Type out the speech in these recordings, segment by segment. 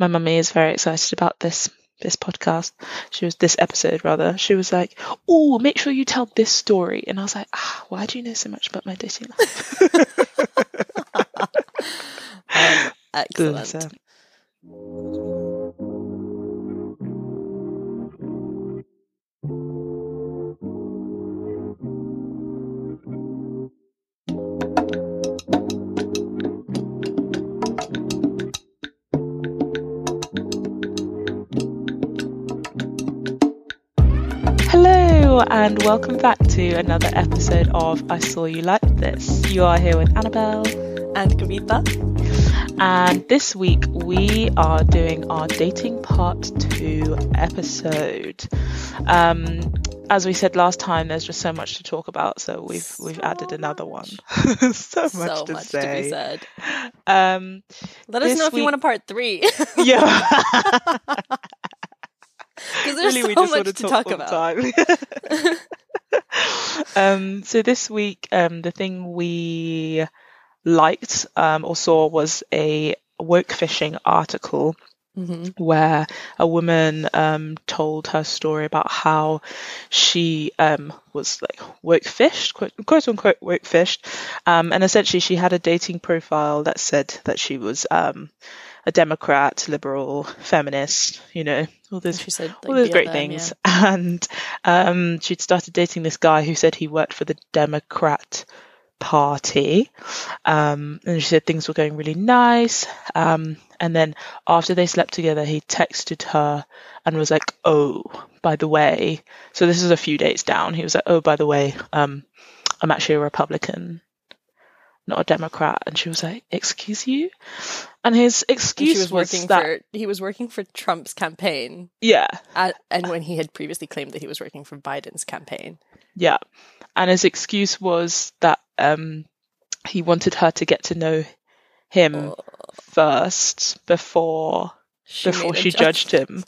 my mummy is very excited about this this podcast. She was this episode rather. She was like, "Oh, make sure you tell this story." And I was like, ah, "Why do you know so much about my dating life?" um, excellent. And welcome back to another episode of I Saw You Like This. You are here with Annabelle and Kavita. And this week we are doing our dating part two episode. Um, as we said last time, there's just so much to talk about, so we've so we've added another one. so much, so to, much say. to be said. Um, Let us know if you want a part three. yeah. Because there's really, so much to talk, talk about. um, so this week, um, the thing we liked um, or saw was a woke fishing article Mm-hmm. where a woman um, told her story about how she um, was like woke fished, quote, quote unquote woke fished, um, and essentially she had a dating profile that said that she was um, a Democrat, liberal, feminist, you know, all those, she said, like, all those great BLM, things. Yeah. And um, she'd started dating this guy who said he worked for the Democrat Party. Um, and she said things were going really nice. Um, and then after they slept together, he texted her and was like, "Oh, by the way." So this is a few days down. He was like, "Oh, by the way, um, I'm actually a Republican." Not a Democrat. And she was like, "Excuse you?" And his excuse and was, was working that for he was working for Trump's campaign. Yeah, at, and when he had previously claimed that he was working for Biden's campaign. Yeah, and his excuse was that um, he wanted her to get to know him oh. first before she before she judged him.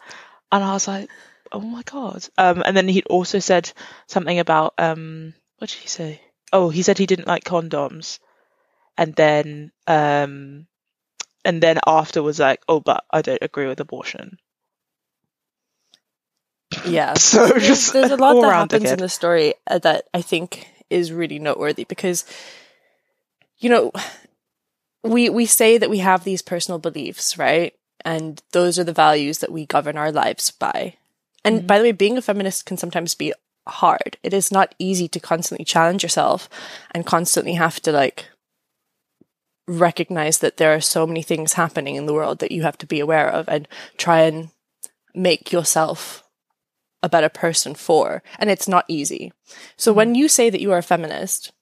And I was like, "Oh my god!" Um, and then he'd also said something about um, what did he say? Oh, he said he didn't like condoms and then um and then after was like oh but i don't agree with abortion. Yeah. So just there's a lot that happens again. in the story uh, that i think is really noteworthy because you know we we say that we have these personal beliefs right? And those are the values that we govern our lives by. And mm-hmm. by the way being a feminist can sometimes be hard. It is not easy to constantly challenge yourself and constantly have to like recognize that there are so many things happening in the world that you have to be aware of and try and make yourself a better person for. And it's not easy. So mm-hmm. when you say that you are a feminist,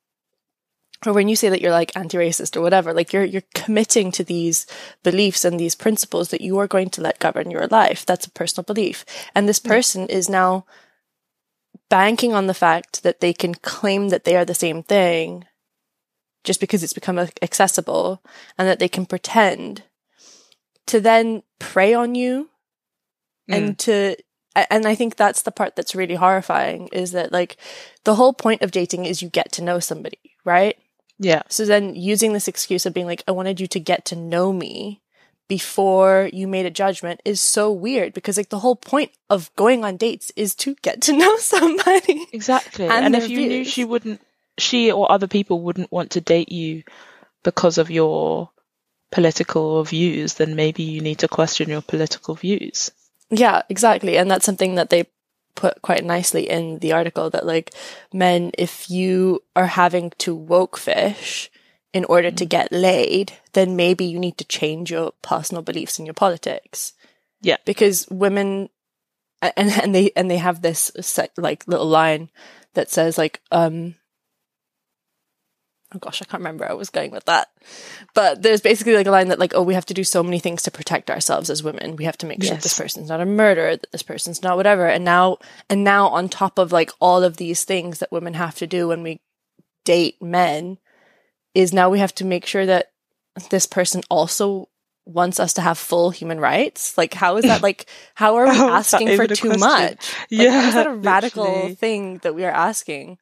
or when you say that you're like anti-racist or whatever, like you're you're committing to these beliefs and these principles that you are going to let govern your life. That's a personal belief. And this person is now banking on the fact that they can claim that they are the same thing just because it's become accessible and that they can pretend to then prey on you mm. and to and I think that's the part that's really horrifying is that like the whole point of dating is you get to know somebody, right? Yeah. So then using this excuse of being like, I wanted you to get to know me before you made a judgment is so weird because like the whole point of going on dates is to get to know somebody. Exactly. And, and if you views. knew she wouldn't she or other people wouldn't want to date you because of your political views, then maybe you need to question your political views. Yeah, exactly. And that's something that they put quite nicely in the article that like men, if you are having to woke fish in order mm-hmm. to get laid, then maybe you need to change your personal beliefs and your politics. Yeah. Because women and and they and they have this like little line that says like um oh gosh, I can't remember I was going with that. But there's basically like a line that like, oh, we have to do so many things to protect ourselves as women. We have to make sure yes. this person's not a murderer, that this person's not whatever. And now and now on top of like all of these things that women have to do when we date men, is now we have to make sure that this person also wants us to have full human rights. Like how is that like how are we oh, asking for too question? much? Like, yeah. Is that a radical literally. thing that we are asking?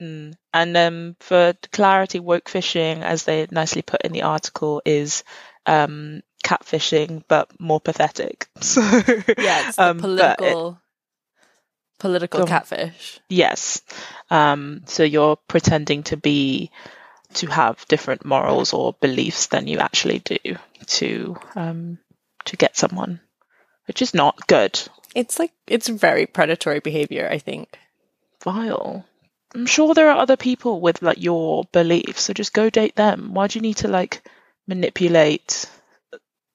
Mm. And um, for clarity, woke fishing, as they nicely put in the article, is um, catfishing but more pathetic. So yeah, it's the um, political it, political catfish. Yes. Um, so you're pretending to be to have different morals or beliefs than you actually do to um, to get someone, which is not good. It's like it's very predatory behavior. I think. Vile. I'm sure there are other people with like your beliefs, so just go date them. Why do you need to like manipulate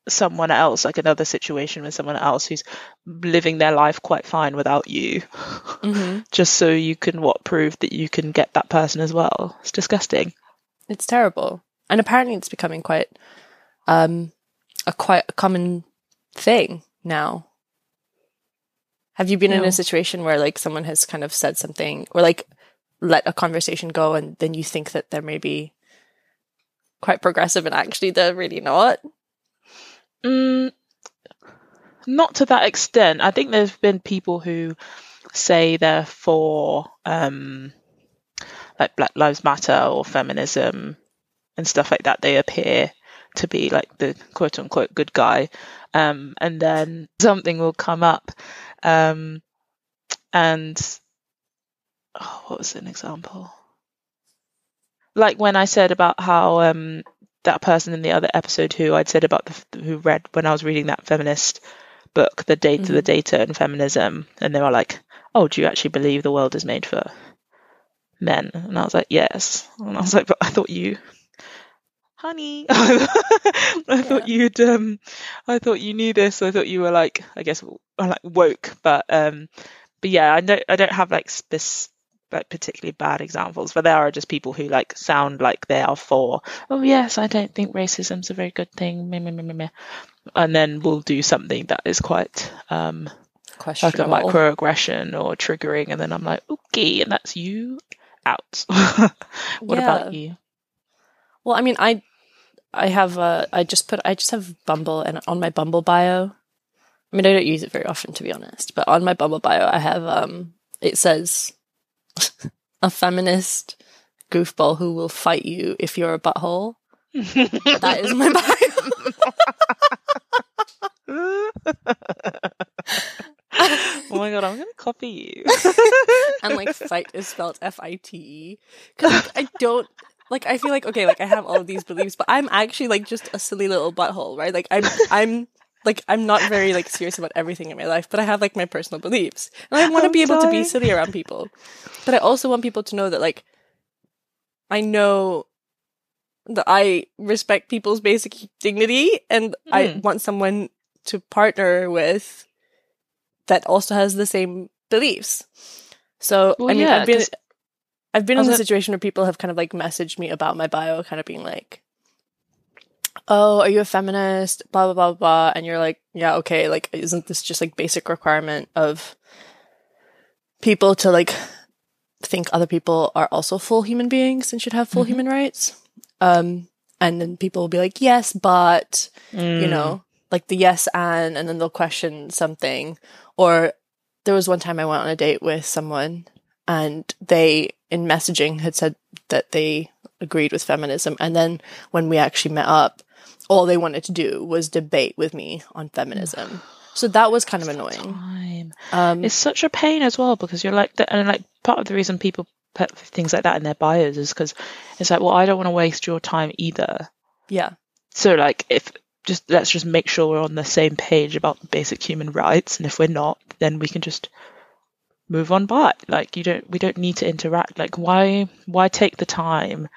someone else, like another situation with someone else who's living their life quite fine without you, mm-hmm. just so you can what prove that you can get that person as well? It's disgusting. It's terrible, and apparently it's becoming quite um a quite a common thing now. Have you been no. in a situation where like someone has kind of said something or like let a conversation go and then you think that they're maybe quite progressive and actually they're really not? Mm, not to that extent. I think there's been people who say they're for um, like Black Lives Matter or feminism and stuff like that. They appear to be like the quote unquote good guy. Um, and then something will come up. Um, and oh, what was an example? Like when I said about how um, that person in the other episode who I'd said about the, who read when I was reading that feminist book, the data, mm-hmm. the data and feminism, and they were like, "Oh, do you actually believe the world is made for men?" And I was like, "Yes." And I was like, "But I thought you." Honey, I yeah. thought you'd um, I thought you knew this. I thought you were like, I guess, like woke, but um, but yeah, I don't, I don't have like spec- like particularly bad examples, but there are just people who like sound like they are for, oh yes, I don't think racism's a very good thing, meh, meh, meh, and then we'll do something that is quite um, like a microaggression or triggering, and then I'm like, okay, and that's you out. what yeah. about you? Well, I mean, I I have uh, I just put I just have Bumble and on my Bumble bio. I mean, I don't use it very often to be honest, but on my Bumble bio, I have um, it says a feminist goofball who will fight you if you're a butthole. that is my bio. oh my god, I'm gonna copy you. and like fight is spelled F I T E. Because like, I don't like I feel like okay, like I have all of these beliefs, but I'm actually like just a silly little butthole, right? Like I'm I'm like I'm not very like serious about everything in my life, but I have like my personal beliefs. And I want to be able to be silly around people. But I also want people to know that like I know that I respect people's basic dignity and mm. I hmm. want someone to partner with that also has the same beliefs. So well, I mean yeah, I've been I've been in the situation where people have kind of like messaged me about my bio, kind of being like, oh, are you a feminist? Blah, blah, blah, blah. And you're like, yeah, okay. Like, isn't this just like basic requirement of people to like think other people are also full human beings and should have full mm-hmm. human rights? Um, and then people will be like, yes, but, mm. you know, like the yes and, and then they'll question something. Or there was one time I went on a date with someone and they, in messaging, had said that they agreed with feminism. And then when we actually met up, all they wanted to do was debate with me on feminism. So that was kind of annoying. Um, it's such a pain as well because you're like, the, and like part of the reason people put things like that in their bios is because it's like, well, I don't want to waste your time either. Yeah. So like, if just let's just make sure we're on the same page about basic human rights, and if we're not, then we can just move on by. Like, you don't, we don't need to interact. Like, why, why take the time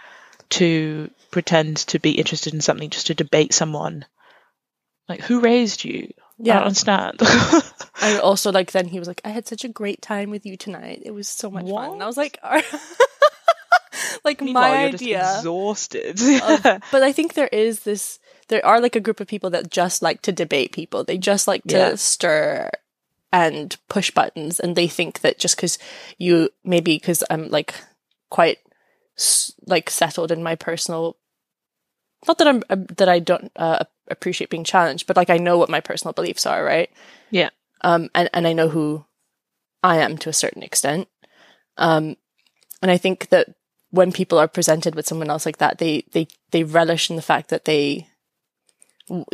to pretend to be interested in something just to debate someone. Like, who raised you? Yeah. I don't understand. I also like then he was like, I had such a great time with you tonight. It was so much what? fun. And I was like, like Meanwhile, my idea. exhausted. of, but I think there is this. There are like a group of people that just like to debate people. They just like to yeah. stir and push buttons, and they think that just because you maybe because I'm like quite like settled in my personal not that I'm uh, that I don't uh, appreciate being challenged, but like I know what my personal beliefs are, right? Yeah. Um, and and I know who I am to a certain extent. Um, and I think that when people are presented with someone else like that, they they they relish in the fact that they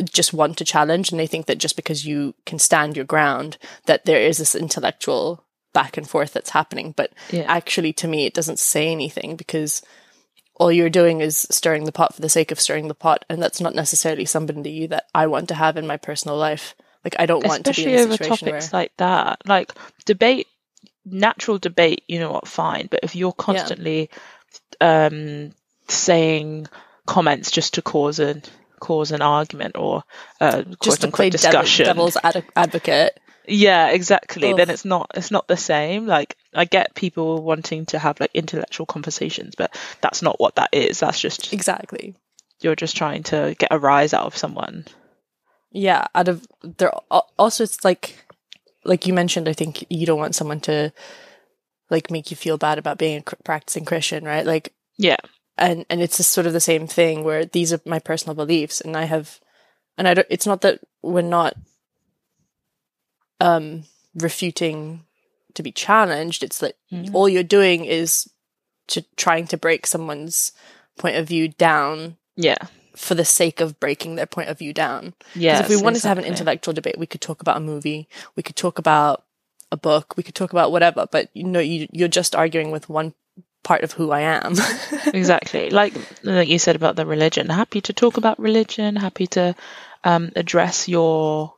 just want to challenge and they think that just because you can stand your ground that there is this intellectual back and forth that's happening but yeah. actually to me it doesn't say anything because all you're doing is stirring the pot for the sake of stirring the pot and that's not necessarily somebody that I want to have in my personal life like I don't want Especially to be in a over topics where... like that like debate natural debate you know what fine but if you're constantly yeah. um saying comments just to cause an cause an argument or uh, just to play discussion. devil's ad- advocate. Yeah, exactly. Ugh. Then oh. it's not it's not the same. Like I get people wanting to have like intellectual conversations, but that's not what that is. That's just exactly. You're just trying to get a rise out of someone. Yeah, out of there. Also, it's like like you mentioned. I think you don't want someone to like make you feel bad about being a practicing Christian, right? Like yeah, and and it's just sort of the same thing where these are my personal beliefs and i have and i don't it's not that we're not um refuting to be challenged it's that mm-hmm. all you're doing is to trying to break someone's point of view down yeah for the sake of breaking their point of view down yeah if we wanted exactly. to have an intellectual debate we could talk about a movie we could talk about a book we could talk about whatever but you know you, you're just arguing with one part of who I am. exactly. Like like you said about the religion. Happy to talk about religion, happy to um, address your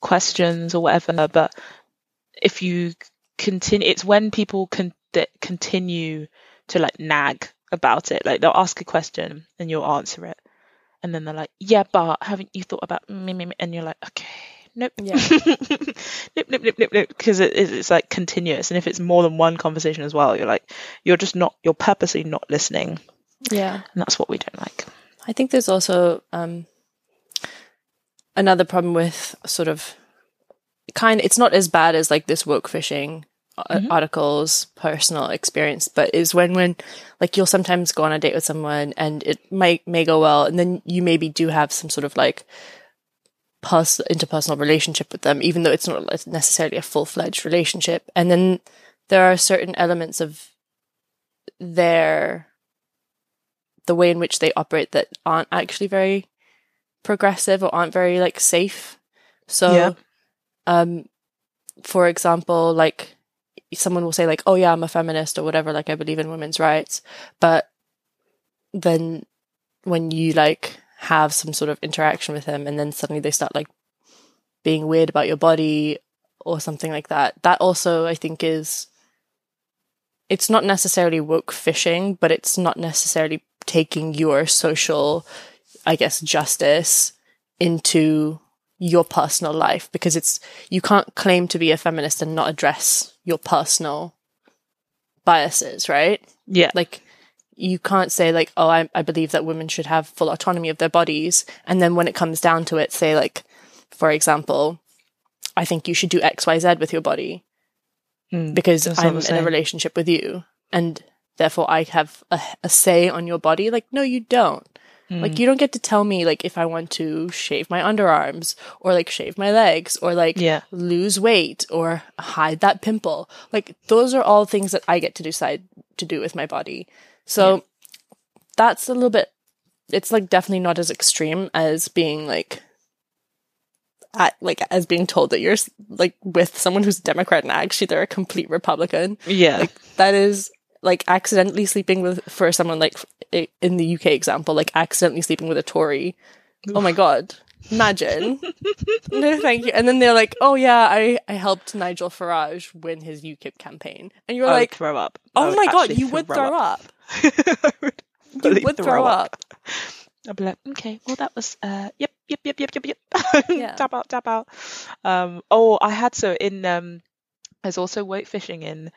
questions or whatever, but if you continue it's when people can that continue to like nag about it. Like they'll ask a question and you'll answer it. And then they're like, "Yeah, but haven't you thought about me?" And you're like, "Okay, nope, yeah. nope, nope, nope, nope, nope, because it, it's like continuous, and if it's more than one conversation as well, you're like, you're just not, you're purposely not listening. Yeah, and that's what we don't like. I think there's also um, another problem with sort of kind. It's not as bad as like this woke fishing uh, mm-hmm. articles personal experience but is when when like you'll sometimes go on a date with someone and it might may go well and then you maybe do have some sort of like pers- interpersonal relationship with them, even though it's not necessarily a full fledged relationship. And then there are certain elements of their the way in which they operate that aren't actually very progressive or aren't very like safe. So, yeah. um, for example, like someone will say like, "Oh yeah, I'm a feminist" or whatever. Like I believe in women's rights, but then when you like have some sort of interaction with them, and then suddenly they start like being weird about your body or something like that. That also I think is it's not necessarily woke fishing, but it's not necessarily taking your social I guess justice into your personal life because it's you can't claim to be a feminist and not address your personal biases, right? Yeah. Like you can't say like, oh, I, I believe that women should have full autonomy of their bodies. And then when it comes down to it, say like, for example, I think you should do X, Y, Z with your body mm, because I'm in a relationship with you and therefore I have a, a, say on your body. Like, no, you don't. Mm. Like, you don't get to tell me like if I want to shave my underarms or like shave my legs or like yeah. lose weight or hide that pimple. Like, those are all things that I get to decide to do with my body. So yeah. that's a little bit, it's like definitely not as extreme as being like, at, like as being told that you're like with someone who's a Democrat and actually they're a complete Republican. Yeah, like, that is like accidentally sleeping with for someone like in the UK example, like accidentally sleeping with a Tory. Oh my god, imagine! no, thank you. And then they're like, "Oh yeah, I I helped Nigel Farage win his UKIP campaign," and you're like, "Throw up!" Oh my god, you would throw up. up. you would throw up. up. I'd be like, okay, well that was uh yep, yep, yep, yep, yep, yep. Yeah. tap out, tap out. Um oh I had so in um there's also woke fishing in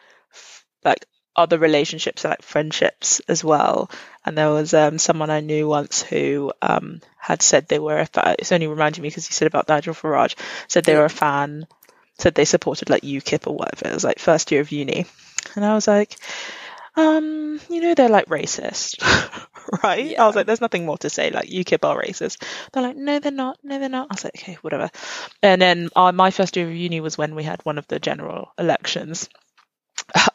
like other relationships like friendships as well. And there was um someone I knew once who um had said they were a fan it's only reminding me because you said about Nigel Farage, said they were a fan, said they supported like UKIP or whatever. It was like first year of uni. And I was like, um, you know, they're like racist, right? Yeah. I was like, there's nothing more to say. Like, UKIP are racist. They're like, no, they're not. No, they're not. I was like, okay, whatever. And then uh, my first year of uni was when we had one of the general elections.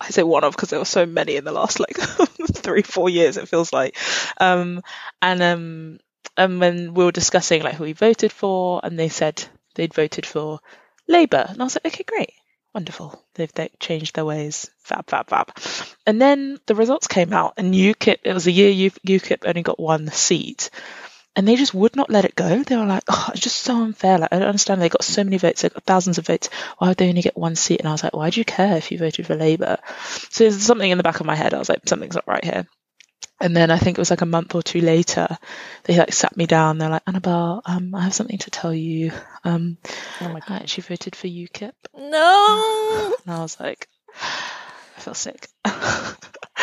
I say one of because there were so many in the last like three, four years. It feels like, um, and um, and when we were discussing like who we voted for, and they said they'd voted for Labour, and I was like, okay, great, wonderful. They've they changed their ways, fab, fab, fab. And then the results came out, and UKIP. It was a year UKIP only got one seat, and they just would not let it go. They were like, "Oh, it's just so unfair. Like, I don't understand. They got so many votes. They got thousands of votes. Why would they only get one seat?" And I was like, "Why do you care if you voted for Labour?" So there's something in the back of my head. I was like, "Something's not right here." And then I think it was like a month or two later, they like sat me down. They're like, Annabelle, um, I have something to tell you. Um, oh my God. I actually voted for UKIP. No. And I was like, I feel sick.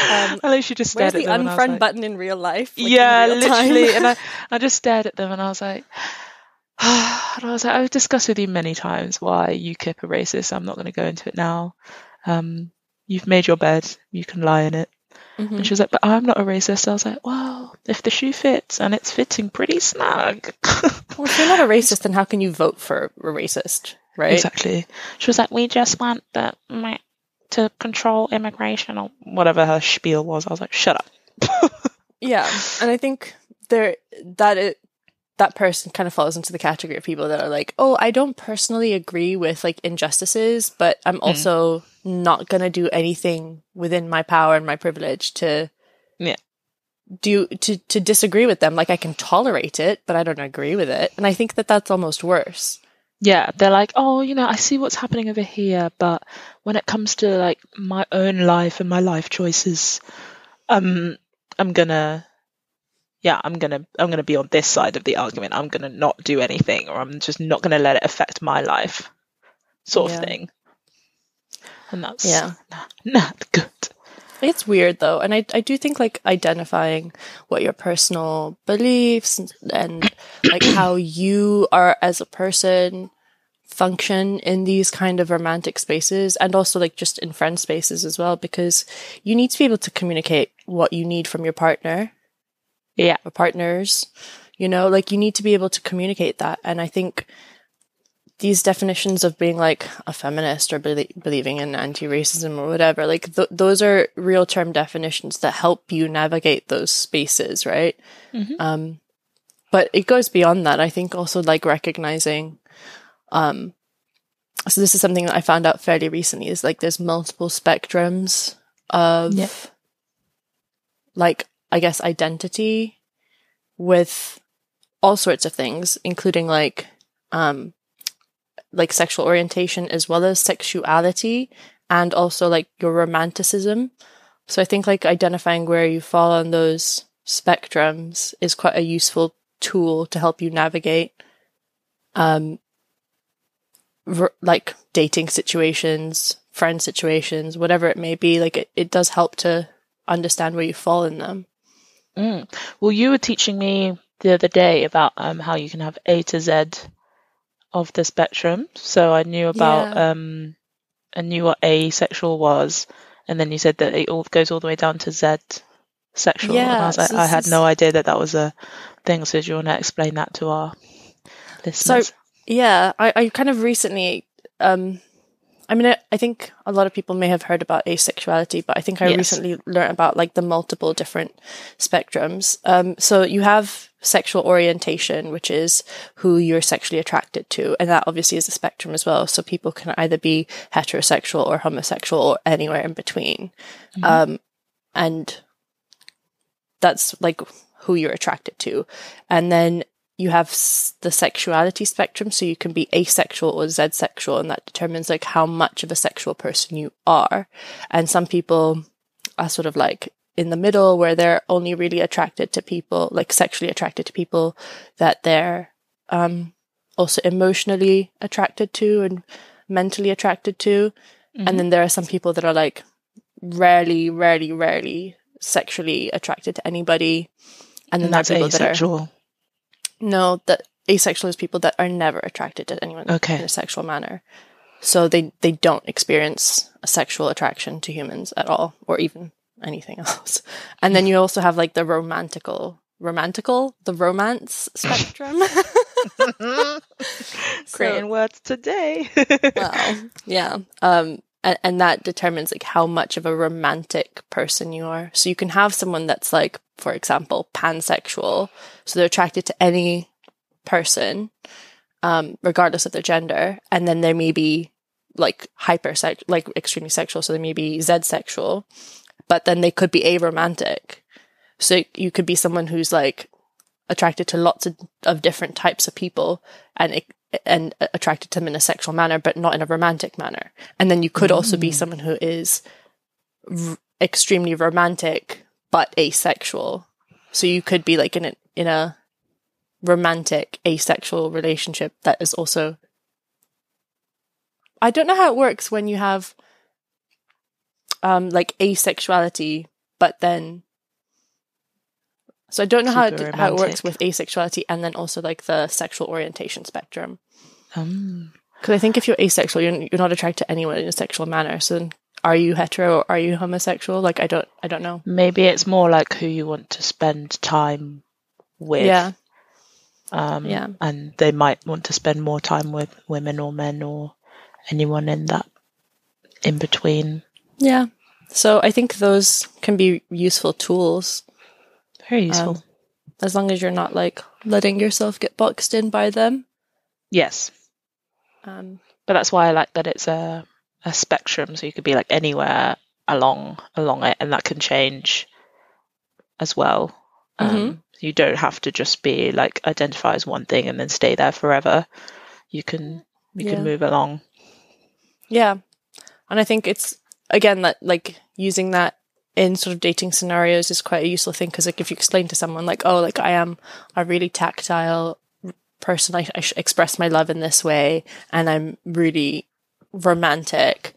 Um, I literally just stared at them. the unfriend like, button in real life? Like yeah, real literally. and I, I just stared at them and I was like, and I was like, I've discussed with you many times why UKIP are racist. I'm not going to go into it now. Um, you've made your bed. You can lie in it. Mm-hmm. And she was like, but I'm not a racist. I was like, well, if the shoe fits and it's fitting pretty snug. well, if you're not a racist, then how can you vote for a racist, right? Exactly. She was like, we just want the to control immigration or whatever her spiel was. I was like, shut up. yeah, and I think there that it that person kind of falls into the category of people that are like, oh, I don't personally agree with like injustices, but I'm mm. also mm. not gonna do anything within my power and my privilege to yeah do to to disagree with them. Like I can tolerate it, but I don't agree with it, and I think that that's almost worse yeah, they're like, oh, you know, I see what's happening over here, but when it comes to like my own life and my life choices, um, I'm gonna, yeah, I'm gonna, I'm gonna be on this side of the argument. I'm gonna not do anything, or I'm just not gonna let it affect my life, sort yeah. of thing. And that's yeah, not, not good. It's weird though, and I I do think like identifying what your personal beliefs and, and like how you are as a person function in these kind of romantic spaces and also like just in friend spaces as well because you need to be able to communicate what you need from your partner. Yeah. Or partners you know like you need to be able to communicate that and i think these definitions of being like a feminist or be- believing in anti-racism or whatever like th- those are real term definitions that help you navigate those spaces right mm-hmm. um but it goes beyond that i think also like recognizing um so this is something that i found out fairly recently is like there's multiple spectrums of yeah. like i guess identity with all sorts of things including like um like sexual orientation as well as sexuality and also like your romanticism. So I think like identifying where you fall on those spectrums is quite a useful tool to help you navigate um r- like dating situations, friend situations, whatever it may be. Like it, it does help to understand where you fall in them. Mm. Well, you were teaching me the other day about um, how you can have A to Z of the spectrum. So I knew about yeah. um I knew what asexual was, and then you said that it all goes all the way down to Z sexual. Yeah, and I was like, so I had no idea that that was a thing. So do you want to explain that to our listeners? So yeah, I, I kind of recently um I mean, I, I, think a lot of people may have heard about asexuality, but I think I yes. recently learned about like the multiple different spectrums. Um, so you have sexual orientation, which is who you're sexually attracted to. And that obviously is a spectrum as well. So people can either be heterosexual or homosexual or anywhere in between. Mm-hmm. Um, and that's like who you're attracted to. And then you have the sexuality spectrum, so you can be asexual or Z sexual, and that determines like how much of a sexual person you are. And some people are sort of like in the middle where they're only really attracted to people, like sexually attracted to people that they're um, also emotionally attracted to and mentally attracted to. Mm-hmm. And then there are some people that are like rarely, rarely, rarely sexually attracted to anybody. And then and that's people asexual. that are no, that asexual is people that are never attracted to anyone okay. in a sexual manner. So they they don't experience a sexual attraction to humans at all, or even anything else. And then you also have like the romantical, romantical, the romance spectrum. Creating so, words today. well, yeah. Um, and, and that determines like how much of a romantic person you are. So you can have someone that's like, for example, pansexual. So they're attracted to any person, um, regardless of their gender. And then there may be like hypersex, like extremely sexual. So they may be Z sexual, but then they could be aromantic. So you could be someone who's like attracted to lots of, of different types of people and it, and attracted to them in a sexual manner, but not in a romantic manner. And then you could mm. also be mm. someone who is r- extremely romantic but asexual. So you could be like in a, in a romantic asexual relationship that is also. I don't know how it works when you have um like asexuality, but then so I don't know how it, how it works with asexuality and then also like the sexual orientation spectrum. Because um. I think if you're asexual, you're, you're not attracted to anyone in a sexual manner. So then are you hetero or are you homosexual? Like I don't I don't know. Maybe it's more like who you want to spend time with. Yeah. Um, yeah. And they might want to spend more time with women or men or anyone in that in between. Yeah. So I think those can be useful tools very useful. Um, as long as you're not like letting yourself get boxed in by them. Yes. Um, but that's why I like that it's a a spectrum, so you could be like anywhere along along it, and that can change as well. Um, mm-hmm. You don't have to just be like identify as one thing and then stay there forever. You can you yeah. can move along. Yeah, and I think it's again that like using that in sort of dating scenarios is quite a useful thing because like if you explain to someone like oh like i am a really tactile person. I, I express my love in this way and i'm really romantic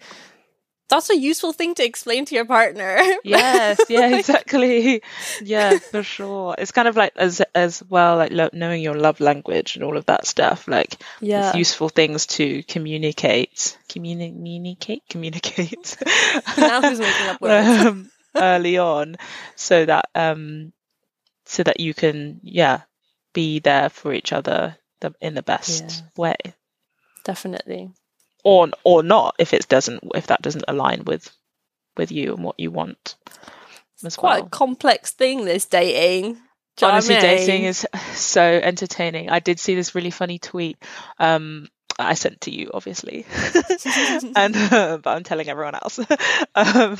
that's a useful thing to explain to your partner. Yes yeah exactly. Yeah for sure. It's kind of like as as well like lo- knowing your love language and all of that stuff like yeah. useful things to communicate. Communicate? Communicate. Now who's making up words? Um, early on so that um so that you can yeah be there for each other in the best yeah. way. Definitely. Or or not if it doesn't if that doesn't align with with you and what you want it's quite well. a complex thing this dating. Honestly dating is so entertaining. I did see this really funny tweet um I sent to you, obviously, and uh, but I'm telling everyone else. um,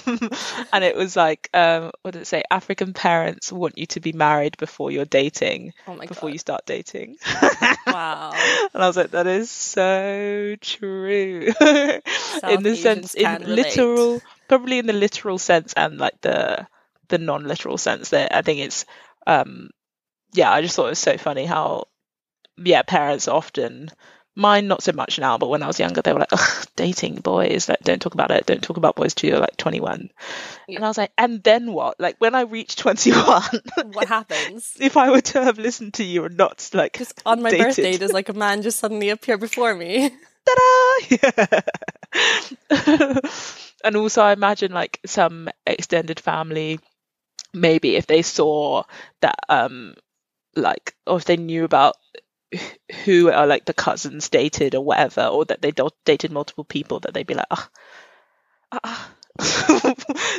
and it was like, um, what did it say? African parents want you to be married before you're dating, oh before God. you start dating. wow! And I was like, that is so true. in the sense, in literal, probably in the literal sense, and like the the non-literal sense. That I think it's, um, yeah, I just thought it was so funny how, yeah, parents often Mine not so much now, but when I was younger, they were like, Ugh, dating boys, like don't talk about it, don't talk about boys till you're like 21. Yeah. And I was like, and then what? Like when I reach 21, what happens? if I were to have listened to you and not like just on my dated. birthday, does like a man just suddenly appear before me? Ta-da! Yeah. and also, I imagine like some extended family, maybe if they saw that, um, like, or if they knew about who are like the cousins dated or whatever, or that they dated multiple people, that they'd be like, oh, uh,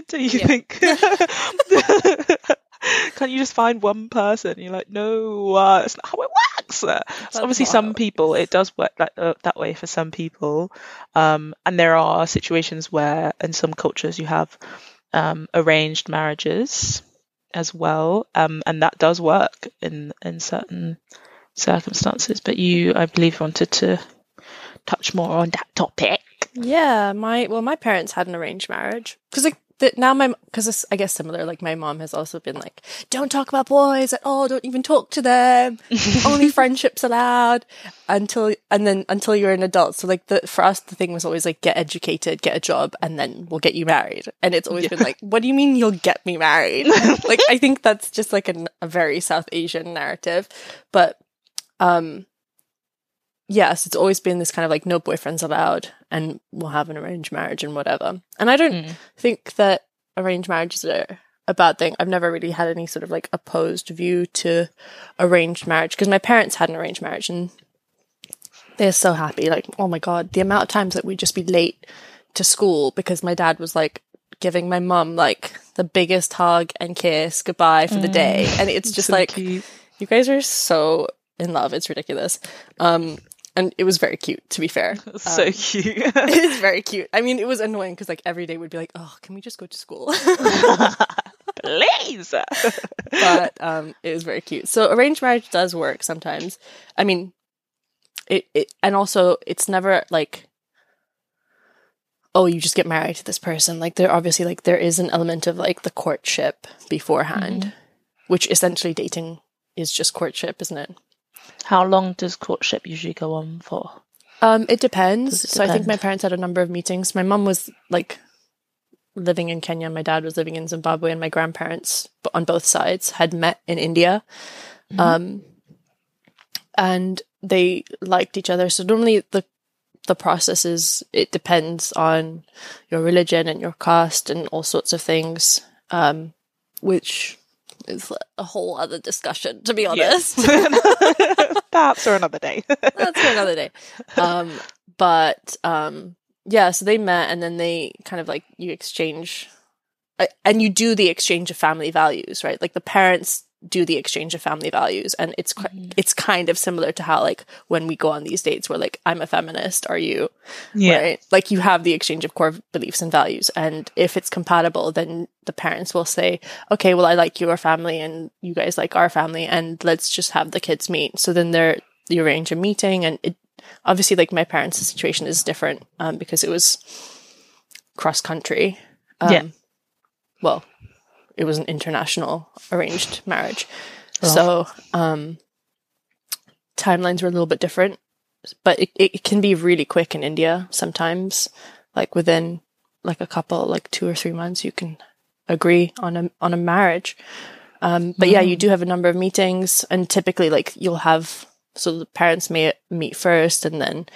do you think? Can't you just find one person? You're like, no, uh, that's not how it works. So obviously, some people it does work that uh, that way for some people, um, and there are situations where in some cultures you have um, arranged marriages as well, um, and that does work in in certain circumstances. But you, I believe, wanted to touch more on that topic. Yeah, my well, my parents had an arranged marriage because like that now my because I guess similar. Like my mom has also been like, don't talk about boys at all. Don't even talk to them. Only friendships allowed until and then until you're an adult. So like the for us the thing was always like get educated, get a job, and then we'll get you married. And it's always yeah. been like, what do you mean you'll get me married? like I think that's just like a, a very South Asian narrative, but um, yes, it's always been this kind of like no boyfriends allowed and we'll have an arranged marriage and whatever. And I don't mm. think that arranged marriages are a bad thing. I've never really had any sort of like opposed view to arranged marriage because my parents had an arranged marriage and they're so happy. Like, oh my God, the amount of times that we'd just be late to school because my dad was like giving my mum like the biggest hug and kiss goodbye for the day. And it's just So like, cute. you guys are so in love. It's ridiculous. Um, and it was very cute, to be fair. so cute. it is very cute. I mean, it was annoying because like every day we'd be like, oh, can we just go to school? Please. but um, it was very cute. So arranged marriage does work sometimes. I mean, it, it and also it's never like, oh, you just get married to this person. Like there obviously like there is an element of like the courtship beforehand, which essentially dating is just courtship, isn't it? How long does courtship usually go on for? Um, it depends. It so I think my parents had a number of meetings. My mum was like living in Kenya, my dad was living in Zimbabwe, and my grandparents on both sides had met in India. Um, and they liked each other. So normally the the process is it depends on your religion and your caste and all sorts of things, um, which is a whole other discussion, to be honest. Perhaps for another day. That's for another day. Um, but um, yeah, so they met and then they kind of like you exchange, uh, and you do the exchange of family values, right? Like the parents do the exchange of family values, and it's qui- it's kind of similar to how like when we go on these dates, we're like, I'm a feminist, are you? yeah. Right? Like you have the exchange of core beliefs and values, and if it's compatible, then the parents will say, okay, well, I like your family, and you guys like our family, and let's just have the kids meet. So then they're you arrange a meeting, and it obviously like my parents' situation is different um, because it was cross country. Um, Yeah. Well, it was an international arranged marriage, Oh. so um, timelines were a little bit different but it, it can be really quick in India sometimes. Like within like a couple, like two or three months, you can agree on a on a marriage. Um, but yeah, you do have a number of meetings, and typically, like you'll have so the parents may meet first, and then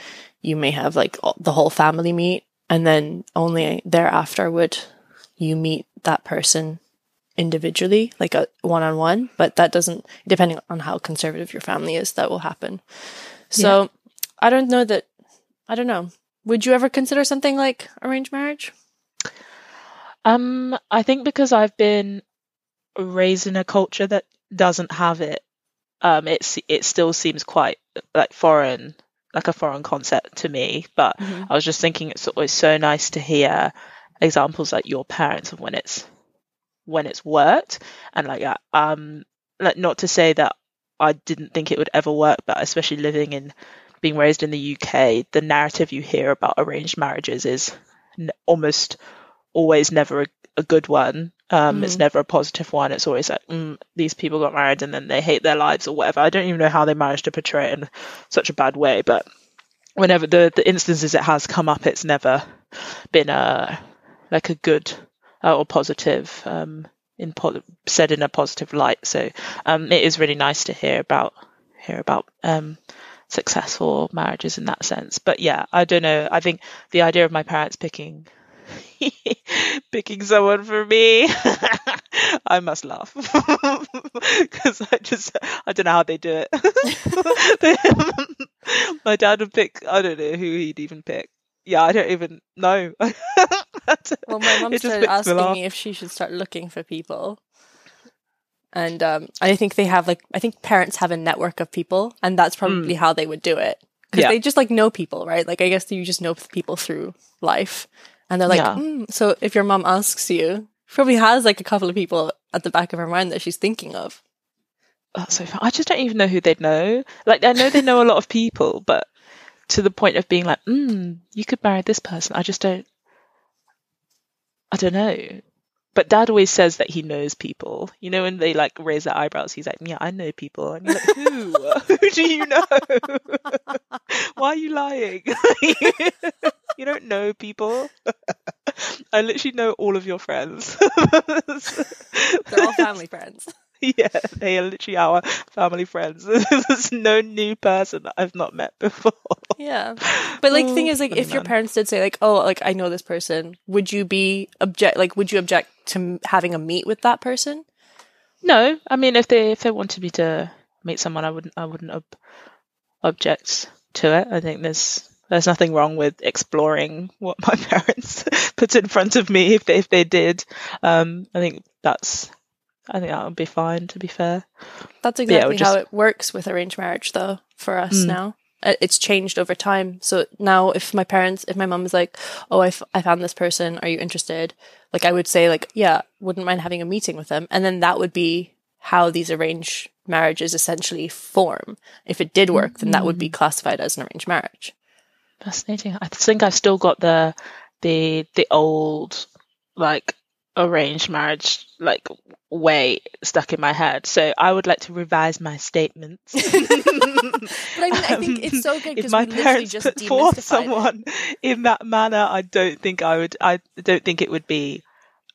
you may have like all, the whole family meet, and then only thereafter would you meet that person individually, like a one on one. But that doesn't, depending on how conservative your family is, that will happen. So I don't know that. I don't know. Would you ever consider something like arranged marriage? Um, I think because I've been raised in a culture that doesn't have it, um, it's it still seems quite like foreign, like a foreign concept to me. But I was just thinking it's always so nice to hear examples like your parents of when it's when it's worked and like that. Um, like not to say that I didn't think it would ever work, but especially living in being raised in the UK, the narrative you hear about arranged marriages is n- almost always never a, a good one. Um, It's never a positive one. It's always like mm, these people got married and then they hate their lives or whatever. I don't even know how they managed to portray it in such a bad way, but whenever the the instances it has come up, it's never been a like a good uh, or positive um, in po- said in a positive light. So um, it is really nice to hear about hear about um, successful marriages in that sense. But yeah, I don't know. I think the idea of my parents picking picking someone for me, I must laugh because I just I don't know how they do it. my dad would pick. I don't know who he'd even pick. Yeah, I don't even know. Well, my mom started me asking me if she should start looking for people. And um, I think they have like I think parents have a network of people, and that's probably how they would do it because Yeah. they just like know people, right? Like I guess you just know people through life, and they're like, Yeah. "Hmm." so if your mom asks you, probably has like a couple of people at the back of her mind that she's thinking of. That's so fun. I just don't even know who they'd know. Like I know they know a lot of people, but to the point of being like, mm, you could marry this person. I just don't. I don't know. But Dad always says that he knows people. You know, when they like raise their eyebrows, he's like, "Yeah, I know people." And you're like, "Who? who do you know? Why are you lying? you don't know people." I literally know all of your friends. They're all family friends. Yeah, they are literally our family friends. There's no new person that I've not met before. Yeah. But like the thing Oh, is like funny if your parents did say like, "Oh, like I know this person," would you be object like would you object to m- having a meet with that person? No, I mean if they if they wanted me to meet someone, I wouldn't I wouldn't ob- object to it. I think there's there's nothing wrong with exploring what my parents put in front of me if they, if they did. Um, I think that's I think that would be fine. To be fair, that's exactly yeah, just... how it works with arranged marriage, though. For us mm. now, it's changed over time. So now, if my parents, if my mom is like, "Oh, I, f- I found this person. Are you interested?" Like, I would say, like, "Yeah, wouldn't mind having a meeting with them," and then that would be how these arranged marriages essentially form. If it did work, then that would be hmm. classified as an arranged marriage. Fascinating. I think I've still got the the the old like arranged marriage like way stuck in my head. So I would like to revise my statements. but I mean, I think it's so um, good because my parents just put forth someone it. in that manner, I don't think I would. I don't think it would be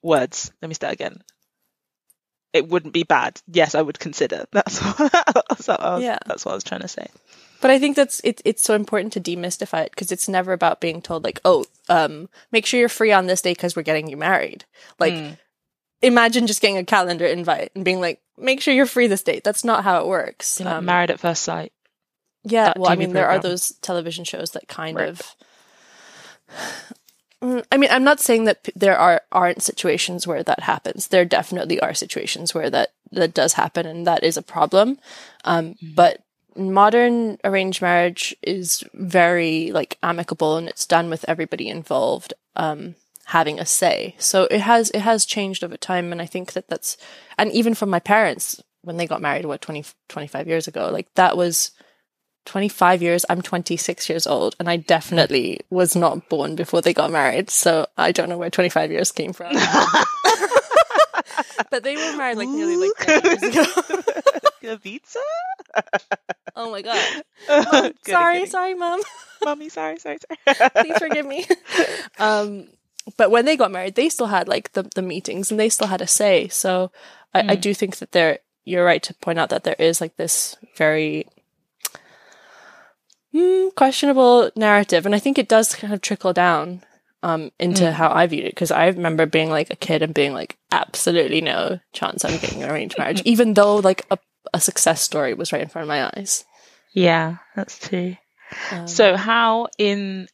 words. Let me start again. It wouldn't be bad. Yes, I would consider. That's what, that's, what was, yeah. that's what I was trying to say. But I think that's it, it's so important to demystify it because it's never about being told like, oh, um, make sure you're free on this day because we're getting you married. Like, mm. imagine just getting a calendar invite and being like, make sure you're free this date. That's not how it works. Like um, married at first sight. Yeah, well, I mean, program. there are those television shows that kind right. of. I mean, I'm not saying that there are aren't situations where that happens. There definitely are situations where that that does happen, and that is a problem. Um, mm. But modern arranged marriage is very like amicable and it's done with everybody involved um, having a say. So it has it has changed over time and I think that that's and even from my parents when they got married what 20 25 years ago like that was 25 years I'm 26 years old and I definitely was not born before they got married so I don't know where 25 years came from. but they were married like nearly like 10 years ago. Pizza? oh my god. Mom, sorry, sorry, mom. Mommy, sorry, sorry, sorry. Please forgive me. Um, but when they got married, they still had like the, the meetings and they still had a say. So I, mm. I do think that there, you're right to point out that there is like this very mm, questionable narrative. And I think it does kind of trickle down um, into mm. how I viewed it because I remember being like a kid and being like, absolutely no chance I'm getting an arranged marriage, even though like a, a success story was right in front of my eyes. Yeah, that's true. Um, so, how in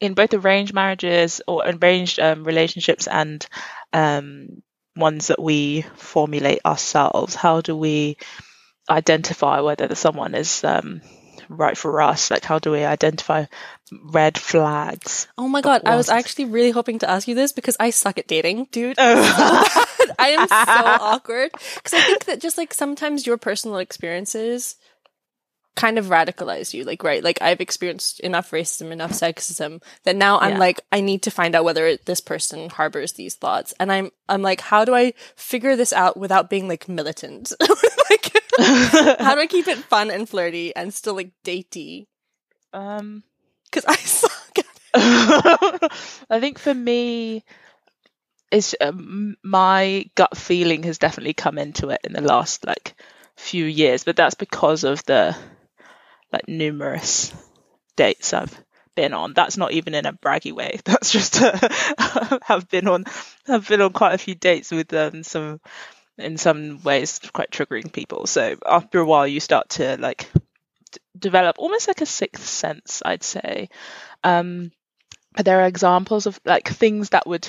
in both arranged marriages or arranged um, relationships and um, ones that we formulate ourselves, how do we identify whether someone is um, right for us? Like, how do we identify red flags? Oh my god, I was actually really hoping to ask you this because I suck at dating, dude. Oh. I am so awkward because I think that just like sometimes your personal experiences kind of radicalize you like right like i've experienced enough racism enough sexism that now i'm yeah. like i need to find out whether this person harbors these thoughts and i'm i'm like how do i figure this out without being like militant like how do I keep it fun and flirty and still like datey? Um, because I suck. I think for me, is um, my gut feeling has definitely come into it in the last like few years, but that's because of the like numerous dates I've been on. That's not even in a braggy way. That's just uh, have been on have been on quite a few dates with um, some in some ways quite triggering people. So after a while, you start to like d- develop almost like a sixth sense, I'd say. Um, but there are examples of like things that would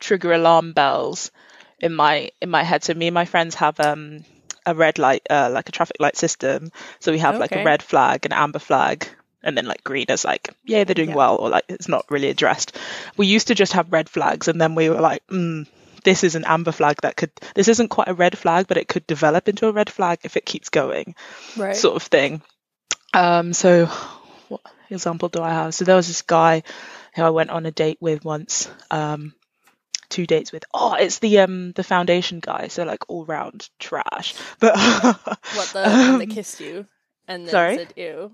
trigger alarm bells in my in my head. So me and my friends have um, a red light, uh, like a traffic light system. So we have okay. like a red flag, an amber flag, and then like green is like yeah they're doing yeah. well or like it's not really addressed. We used to just have red flags, and then we were like. Mm, this is an amber flag that could this isn't quite a red flag but it could develop into a red flag if it keeps going right. sort of thing. Um so what example do i have? So there was this guy who i went on a date with once um two dates with. Oh it's the um the foundation guy so like all round trash. But what the um, that kissed you and then sorry? said ew?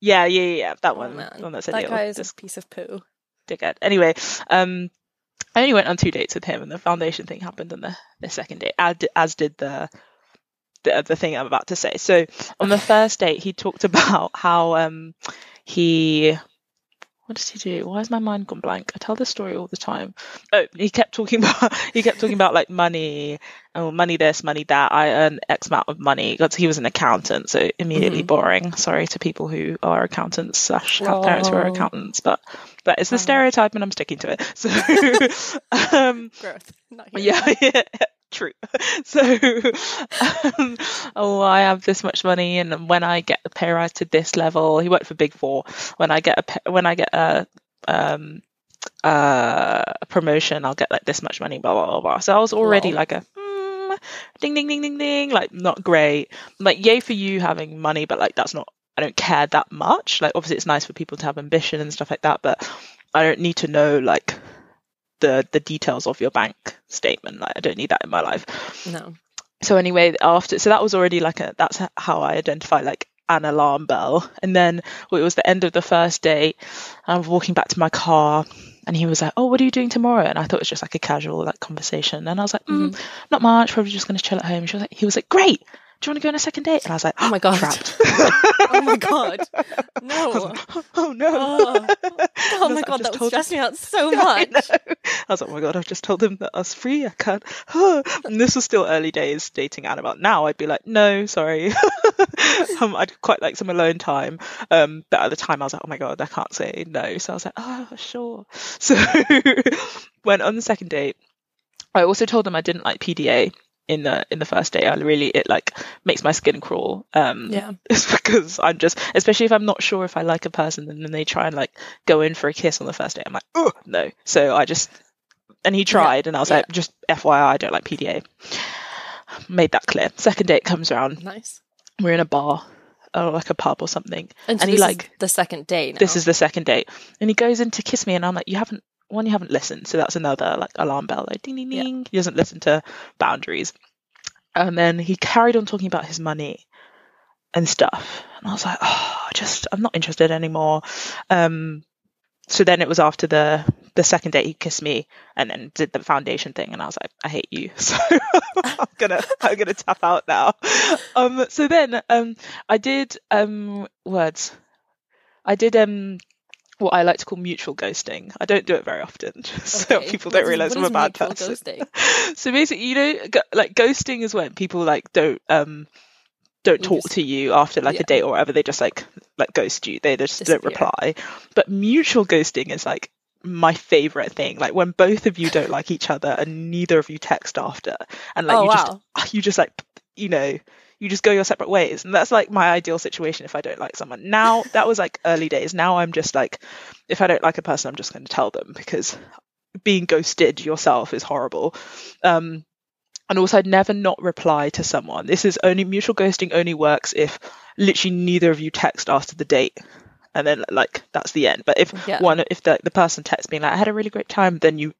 Yeah yeah yeah that oh, one, one that, said that guy is a piece of poo. dickhead. Anyway um I only went on two dates with him, and the foundation thing happened on the, the second date, as, as did the, the the thing I'm about to say. So on the first date, he talked about how um, he what does he do? Why has my mind gone blank? I tell this story all the time. Oh, he kept talking about he kept talking about like money, oh money this, money that. I earn X amount of money. He was an accountant, so immediately mm-hmm. boring. Sorry to people who are accountants slash have parents who are accountants, but that is the stereotype, and I'm sticking to it. So, um, growth. Yeah, yeah, true. So, um, oh, I have this much money, and when I get a pay rise to this level, he worked for Big Four. When I get a when I get a um, uh, a promotion, I'll get like this much money. Blah blah blah. blah. So I was already like a mm, ding ding ding ding ding, like not great. Like yay for you having money, but like that's not. I don't care that much. Like obviously it's nice for people to have ambition and stuff like that, but I don't need to know like the the details of your bank statement. Like I don't need that in my life. No. So anyway, after so that was already like a that's how I identify like an alarm bell. And then well, it was the end of the first day. I was walking back to my car and he was like, "Oh, what are you doing tomorrow?" And I thought it was just like a casual like conversation. And I was like, mm, mm-hmm. "Not much. Probably just going to chill at home." She was like, "He was like, great do you want to go on a second date? And I was like, oh my god, oh my god, no, oh no, oh, oh my god, that would stress me out so much. I, I, was like, oh my god, I've just told him that I was free. I can't. and this was still early days dating Annabelle. Now I'd be like, no, sorry, um, I'd quite like some alone time. Um, but at the time I was like, oh my god, I can't say no. So I was like, oh sure. So went on the second date. I also told him I didn't like PDA in the in the first day. I really it like makes my skin crawl. Um, yeah, it's because I'm just especially if I'm not sure if I like a person and then they try and like go in for a kiss on the first day. I'm like, oh no. So I just and he tried, yeah. and I was yeah. like, just FYI, I don't like PDA. Made that clear. Second date comes around. Nice. We're in a bar or like a pub or something. And, so and he like the second date. This is the second date, and he goes in to kiss me, and I'm like, you haven't one you haven't listened, so that's another like alarm bell, like ding ding ding. Yeah. He doesn't listen to boundaries. And then he carried on talking about his money and stuff. And I was like, oh, just I'm not interested anymore. Um, so then it was after the the second date he kissed me and then did the foundation thing and I was like, I hate you. So I'm gonna I'm gonna tap out now. Um so then um I did um words. I did um what I like to call mutual ghosting. I don't do it very often, so okay. people don't realize I'm a bad person. Ghosting? so basically, you know, like ghosting is when people like don't um don't talk just, to you after like yeah. a date or whatever. They just like like ghost you. They just Disappear. don't reply. But mutual ghosting is like my favorite thing like when both of you don't like each other and neither of you text after and like oh, you wow. just you just like you know you just go your separate ways. And that's like my ideal situation if I don't like someone. Now, that was like early days. Now I'm just like, if I don't like a person, I'm just going to tell them because being ghosted yourself is horrible. Um, and also, I'd never not reply to someone. This is only mutual ghosting only works if literally neither of you text after the date. And then like that's the end. But if yeah. one if the the person texts me like I had a really great time, then you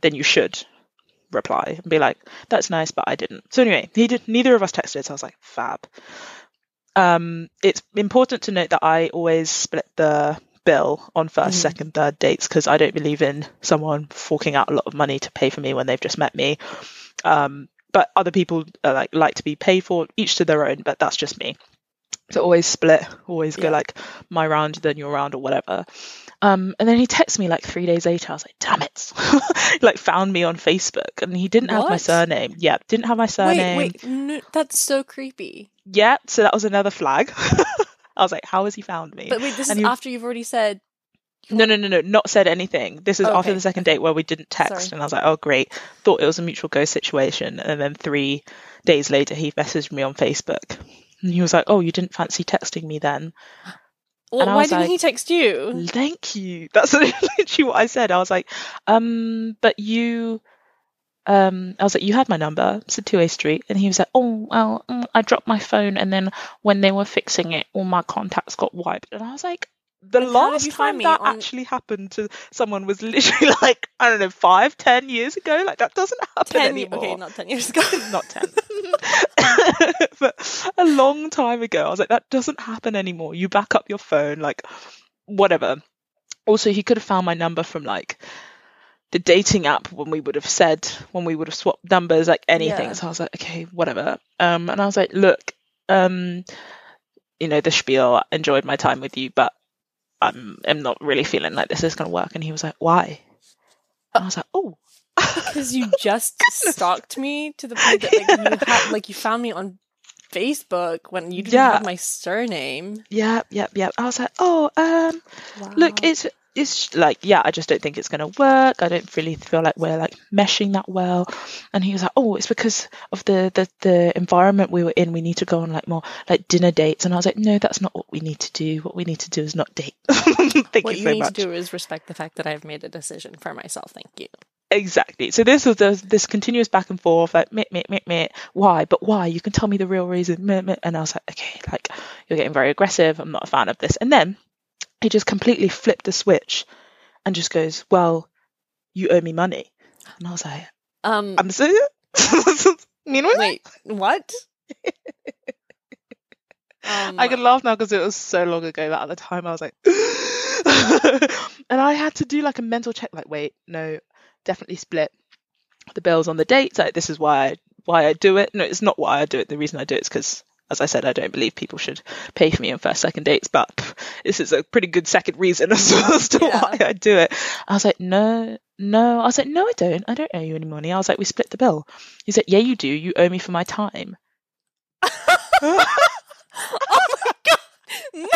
then you should reply and be like, "That's nice, but I didn't." So anyway, he did. Neither of us texted, so I was like, "Fab." Um, it's important to note that I always split the bill on 1st mm-hmm. second, third dates because I don't believe in someone forking out a lot of money to pay for me when they've just met me. Um, but other people uh, like like to be paid for, each to their own. But that's just me. So always split, always yeah. go like my round, then your round, or whatever. Um, and then he texted me like three days later. I was like, damn it. like found me on Facebook and he didn't what? have my surname. Yeah, didn't have my surname. Wait, wait, no, that's so creepy. Yeah, so that was another flag. I was like, how has he found me? But wait, this and is he... after you've already said. No, no, no, no, not said anything. This is oh, after the second date where we didn't text, Sorry. and I was like, oh, great. Thought it was a mutual ghost situation. And then three days later, he messaged me on Facebook. And he was like, oh, you didn't fancy texting me then? Well, why didn't like, he text you? Thank you. That's literally what I said. I was like, um, but you, um, I was like, you had my number. It's a two-way street. And he was like, oh, well, mm, I dropped my phone. And then when they were fixing it, all my contacts got wiped. And I was like, the like, last time that on... actually happened to someone was literally like I don't know five, ten years ago. Like that doesn't happen ten, anymore. Okay, not ten years ago. not ten. but a long time ago, I was like, that doesn't happen anymore. You back up your phone, like whatever. Also, he could have found my number from like the dating app when we would have said when we would have swapped numbers, like anything. Yeah. So I was like, okay, whatever. Um, and I was like, look, um, you know, the spiel. Enjoyed my time with you, but I'm I'm not really feeling like this is gonna work. And he was like, Why? And I was like, Oh. Because you just stalked me to the point that like you had like you found me on Facebook when you didn't Yeah. have my surname. Yep, yep, yep. I was like, Oh, um, look, it's it's like, yeah, I just don't think it's gonna work. I don't really feel like we're like meshing that well. And he was like, Oh, it's because of the the, the environment we were in. We need to go on like more like dinner dates. And I was like, No, that's not what we need to do. What we need to do is not date. Thank what you you so need much. to do is respect the fact that I've made a decision for myself. Thank you. Exactly. So this was the, this continuous back and forth, like meh, meh, meh, meh. Why? But why? You can tell me the real reason. Meh, meh. And I was like, okay, like you're getting very aggressive. I'm not a fan of this. And then he just completely flipped the switch and just goes, well, you owe me money. And I was like, Um, I'm sorry. Meanwhile, wait, what? Um, I can laugh now because it was so long ago that at the time I was like, and I had to do like a mental check, like, wait, no, definitely split the bills on the dates. Like, this is why I, why I do it. No, it's not why I do it. The reason I do it is because, as I said, I don't believe people should pay for me on first, second dates. But pff, this is a pretty good second reason as, as to Yeah. why I do it. I was like, no, no. I was like, no, I don't. I don't owe you any money. I was like, we split the bill. He's like, yeah, you do. You owe me for my time. oh my god! No.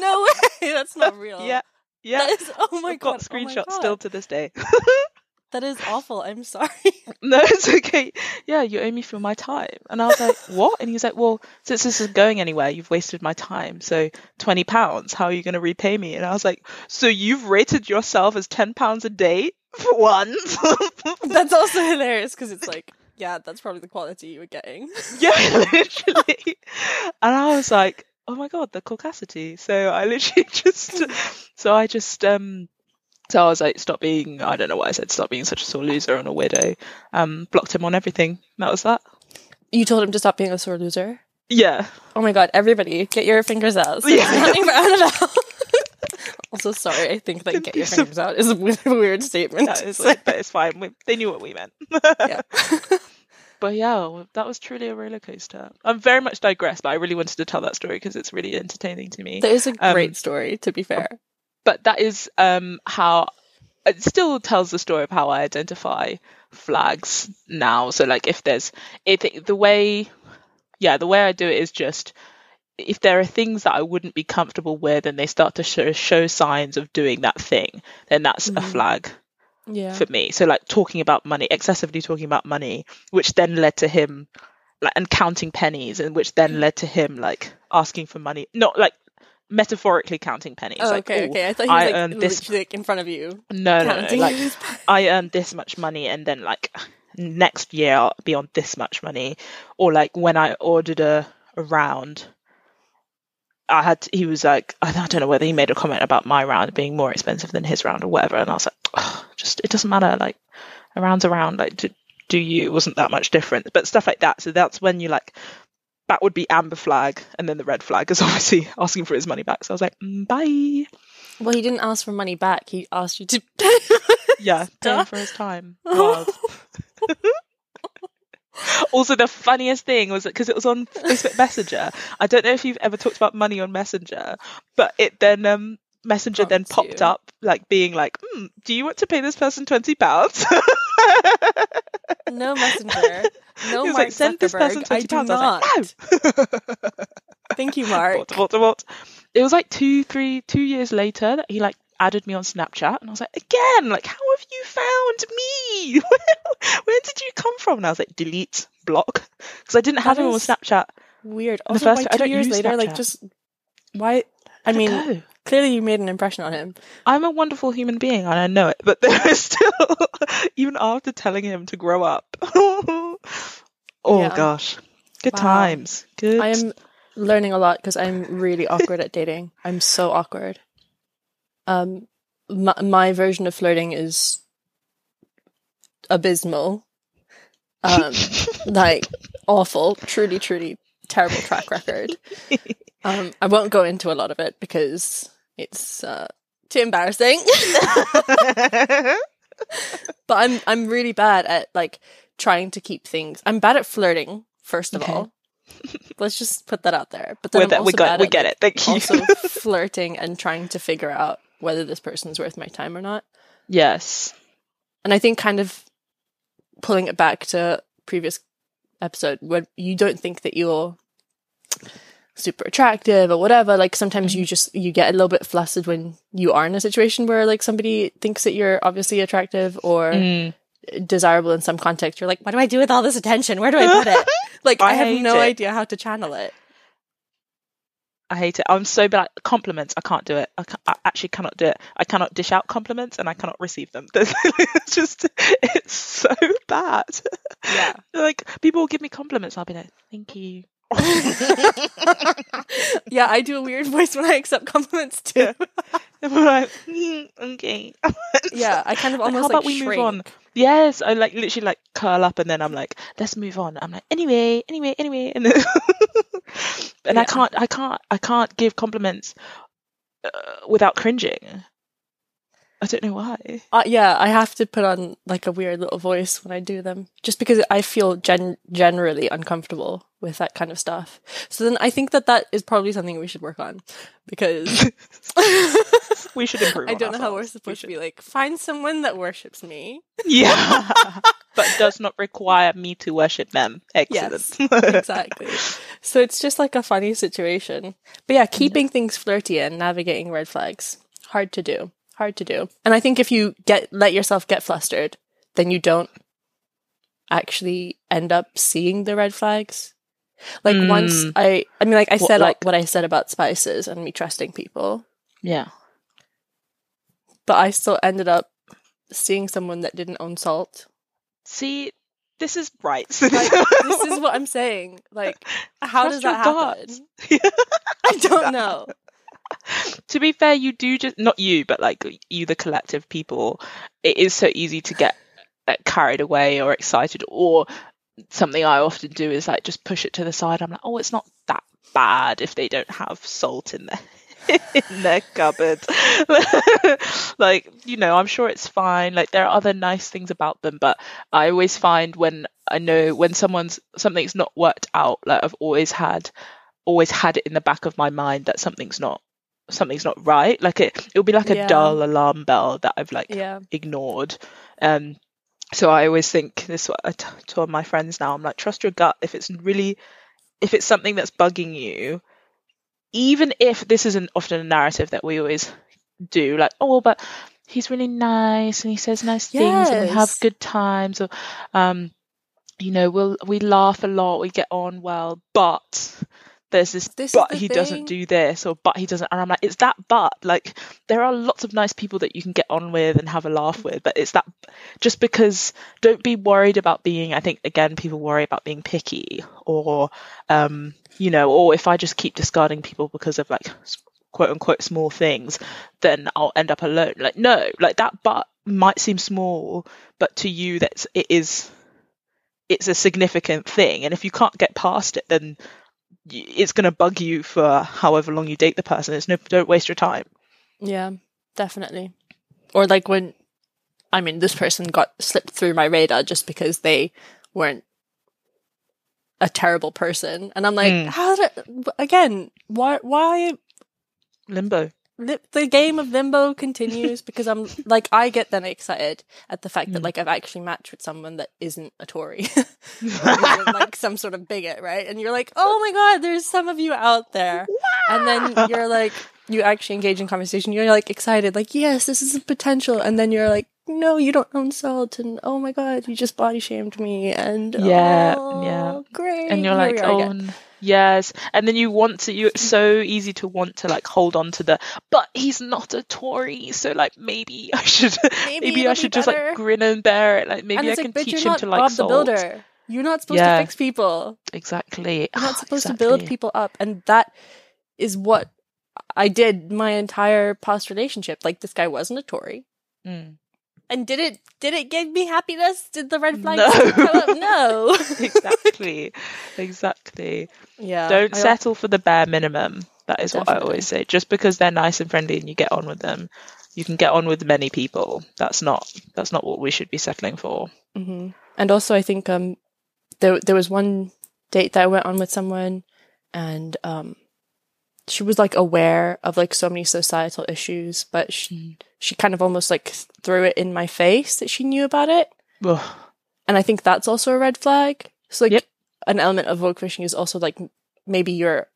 No way! That's not real. yeah, yeah. That is. Oh my I've god! got oh screenshots God. still to this day. That is awful. I'm sorry. no, it's okay. Yeah, you owe me for my time. And I was like, what? And he was like, well, since this isn't going anywhere, you've wasted my time. So twenty pounds. How are you going to repay me? And I was like, so you've rated yourself as ten pounds a day for once? That's also hilarious because it's like, yeah, that's probably the quality you were getting. yeah, literally. And I was like, oh my god, the caucasity. So I literally just, so I just, um, so I was like, stop being, I don't know what I said, stop being such a sore loser and a weirdo. Um, blocked him on everything. That was that. You told him to stop being a sore loser. Yeah. Oh my god! Everybody, get your fingers out. Yeah. Yeah. Also, sorry. I think that "get your fingers out" is a weird, weird statement. That to but it's fine. We, they knew what we meant. yeah. But yeah, that was truly a roller coaster. I'm very much digressed, but I really wanted to tell that story because it's really entertaining to me. that is a Um, great story. To be fair, but that is um how it still tells the story of how I identify flags now. So like if there's if it, the way yeah, the way I do it is just if there are things that I wouldn't be comfortable with and they start to show, show signs of doing that thing, then that's a Mhm. flag yeah. for me. So like talking about money, excessively talking about money, which then led to him like and counting pennies and which then mm. led to him like asking for money. Not like metaphorically counting pennies. Oh, like, okay, "Oh, okay. I thought he was I like, earned this like in front of you. no, no, no. Like I earned this much money, and then like next year I'll be on this much money, or like when I ordered a, a round, I had he was like I don't know whether he made a comment about my round being more expensive than his round or whatever, and I was like, "Ugh, just it doesn't matter. Like a round's a round. Like do, do you? It wasn't that much different, but stuff like that. So that's when you like. That would be amber flag, and then the red flag is obviously asking for his money back. So I was like, mm, bye. Well, he didn't ask for money back. He asked you to. Yeah, pay for his time. Also, the funniest thing was because it was on Facebook Messenger. I don't know if you've ever talked about money on Messenger, but it then um Messenger then popped you. up like being like, hmm, "Do you want to pay this person twenty pounds?" no messenger. No Mark like, "Send this person Zuckerberg. I twenty pounds." I was like, "No." Thank you, Mark. What, what, what? It was like two, three, two years later that he like added me on Snapchat, and I was like, again, like, how have you found me? Where did you come from? And I was like, delete, block, because I didn't have him on Snapchat. Weird. the first- why I don't years later, like just why? I mean, go. clearly you made an impression on him. I'm a wonderful human being, and I know it, but there is still, even after telling him to grow up. oh Yeah. gosh, good Wow. times. Good. I am learning a lot because I'm really awkward at dating. I'm so awkward. Um, my, my version of flirting is abysmal. Um, like awful, truly, truly terrible track record. Um, I won't go into a lot of it because it's uh, too embarrassing. but I'm I'm really bad at like trying to keep things. I'm bad at flirting first of Okay. all. Let's just put that out there. But then that- we got bad we get like, it. Thank you. also flirting and trying to figure out whether this person's worth my time or not. yes. And I think kind of pulling it back to previous episode when you don't think that you're super attractive or whatever like sometimes you just you get a little bit flustered when you are in a situation where like somebody thinks that you're obviously attractive or Mm. desirable in some context you're like what do i do with all this attention where do i put it like i, I have no it. idea how to channel it I hate it. I'm so bad compliments. I can't do it. I, I actually cannot do it. I cannot dish out compliments and I cannot receive them. It's just, it's so bad. yeah Like people will give me compliments. I'll be like, thank you. yeah i do a weird voice when i accept compliments too I'm like, "Mm, okay. yeah i kind of Like, almost how about like we move on? Yes, I like literally like curl up and then I'm like, let's move on. I'm like, anyway, anyway, anyway, and then and I can't, I can't, I can't give compliments uh, without cringing. I don't know why. Uh, yeah, I have to put on like a weird little voice when I do them, just because I feel gen- generally uncomfortable with that kind of stuff. So then I think that that is probably something we should work on, because We should improve. I don't know how we're ourselves. We supposed to be like find someone that worships me. Yeah, but does not require me to worship them. Excellent. Yes, exactly. So it's just like a funny situation. But yeah, keeping things flirty and navigating red flags hard to do. Hard to do. And I think if you get let yourself get flustered, then you don't actually end up seeing the red flags. Like once Mm. I I mean like I What, said like- what I said about spices and me trusting people, yeah. but I still ended up seeing someone that didn't own salt. See, this is right. Like this is what I'm saying. Like how Trust does that happen? I don't know. to be fair, you do just not you, but like you, the collective people. It is so easy to get uh, carried away or excited, or something I often do is like just push it to the side. I'm like, oh, it's not that bad if they don't have salt in their in their cupboard. like you know, I'm sure it's fine. Like there are other nice things about them, but I always find when I know when someone's something's not worked out, like I've always had always had it in the back of my mind that something's not something's not right. Like it it'll be like a Yeah. dull alarm bell that I've like Yeah. ignored. Um so I always think this is what I t- told my friends now. I'm like, trust your gut. If it's really, if it's something that's bugging you, even if this isn't often a narrative that we always do, like, oh, but he's really nice and he says nice things and we have good times, or, um, you know, we'll we laugh a lot, we get on well, but there's this, This but the he thing. doesn't do this or but he doesn't and I'm like it's that but like there are lots of nice people that you can get on with and have a laugh with but it's that just because don't be worried about being I think again people worry about being picky or um you know or if I just keep discarding people because of like quote unquote small things then I'll end up alone like no like that but might seem small but to you that's it is it's a significant thing and if you can't get past it then it's going to bug you for however long you date the person it's no don't waste your time Yeah, definitely. Or like when, I mean, this person got slipped through my radar just because they weren't a terrible person, and I'm like, Mm. how did again? Why? Why? limbo li- The game of limbo continues because I'm like I get then excited at the fact that Mm. like I've actually matched with someone that isn't a Tory, isn't, like some sort of bigot, right? And you're like, oh my god, there's some of you out there, and then you're like you actually engage in conversation. You're like excited like yes this is a potential. And then you're like no you don't own salt. And oh my god you just body shamed me. And Yeah, oh, yeah. great. And you're like oh yes. And then you want to you it's so easy to want to like hold on to the but he's not a tory so like maybe i should Maybe maybe, i be should just like grin and bear it like maybe i can like, teach him to like Bob salt. The builder you're not supposed Yeah. to fix people. Exactly. You're not supposed to build people up and that is what i did my entire past relationship. Like this guy wasn't a tory. Mm. And did it did it give me happiness? Did the red flag No. come up? No. Exactly. Exactly. Yeah don't I- settle for the bare minimum. That is what i always say. Just because they're nice and friendly and you get on with them you can get on with many people. That's not that's not what we should be settling for. Hmm And also, I think um, there there was one date that I went on with someone, and um, she was like aware of like so many societal issues, but she mm. she kind of almost like threw it in my face that she knew about it. Ugh. And I think that's also a red flag. So like yep. an element of woke fishing is also like maybe you're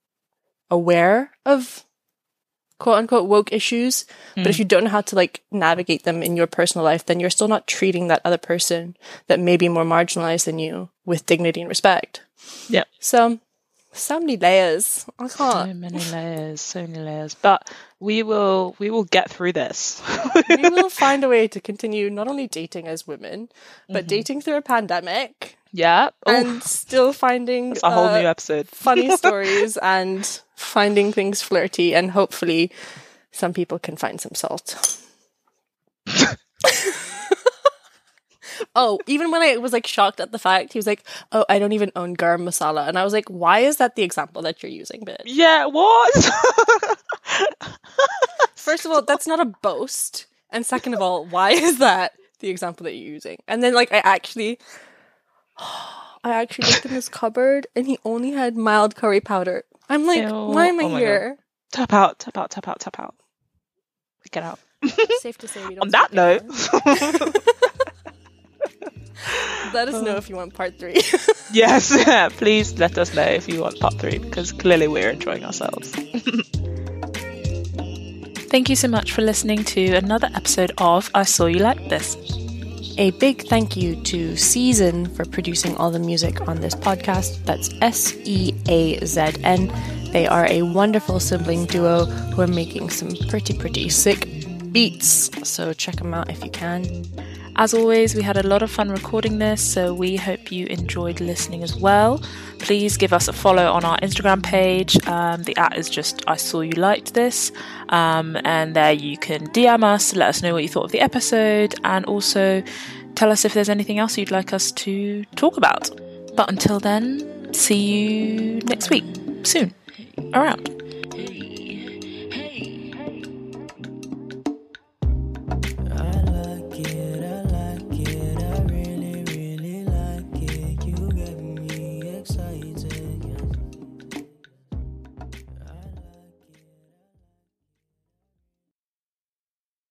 aware of quote unquote woke issues, mm. but if mm. you don't know how to like navigate them in your personal life, then you're still not treating that other person that may be more marginalized than you with dignity and respect. Yeah. So so many layers. I can't. So many layers, so many layers. But we will we will get through this. we will find a way to continue not only dating as women, but mm-hmm. dating through a pandemic. Yeah. And still finding That's a whole uh, new episode. funny stories and finding things flirty and hopefully some people can find some salt. oh, even when I was like shocked at the fact, he was like, "Oh, I don't even own garam masala," and I was like, "Why is that the example that you're using, bitch?" Yeah, what? First of all, that's not a boast, and second of all, why is that the example that you're using? And then, like, I actually, I actually looked in his cupboard, and he only had mild curry powder. I'm like, Ew. why am I oh here? Tap out, tap out, tap out, tap out. Get out. Safe to say we don't. On that note. let us know if you want part three. yes, please let us know if you want part three because clearly we're enjoying ourselves. Thank you so much for listening to another episode of I Saw You Like This. A big thank you to Seazn for producing all the music on this podcast. That's S E A Z N. They are a wonderful sibling duo who are making some pretty, pretty sick beats. So check them out if you can. As always, we had a lot of fun recording this, so we hope you enjoyed listening as well. Please give us a follow on our Instagram page. Um, the at is just I saw you liked this, um, and there you can DM us, let us know what you thought of the episode, and also tell us if there's anything else you'd like us to talk about. But until then, see you next week, soon, around.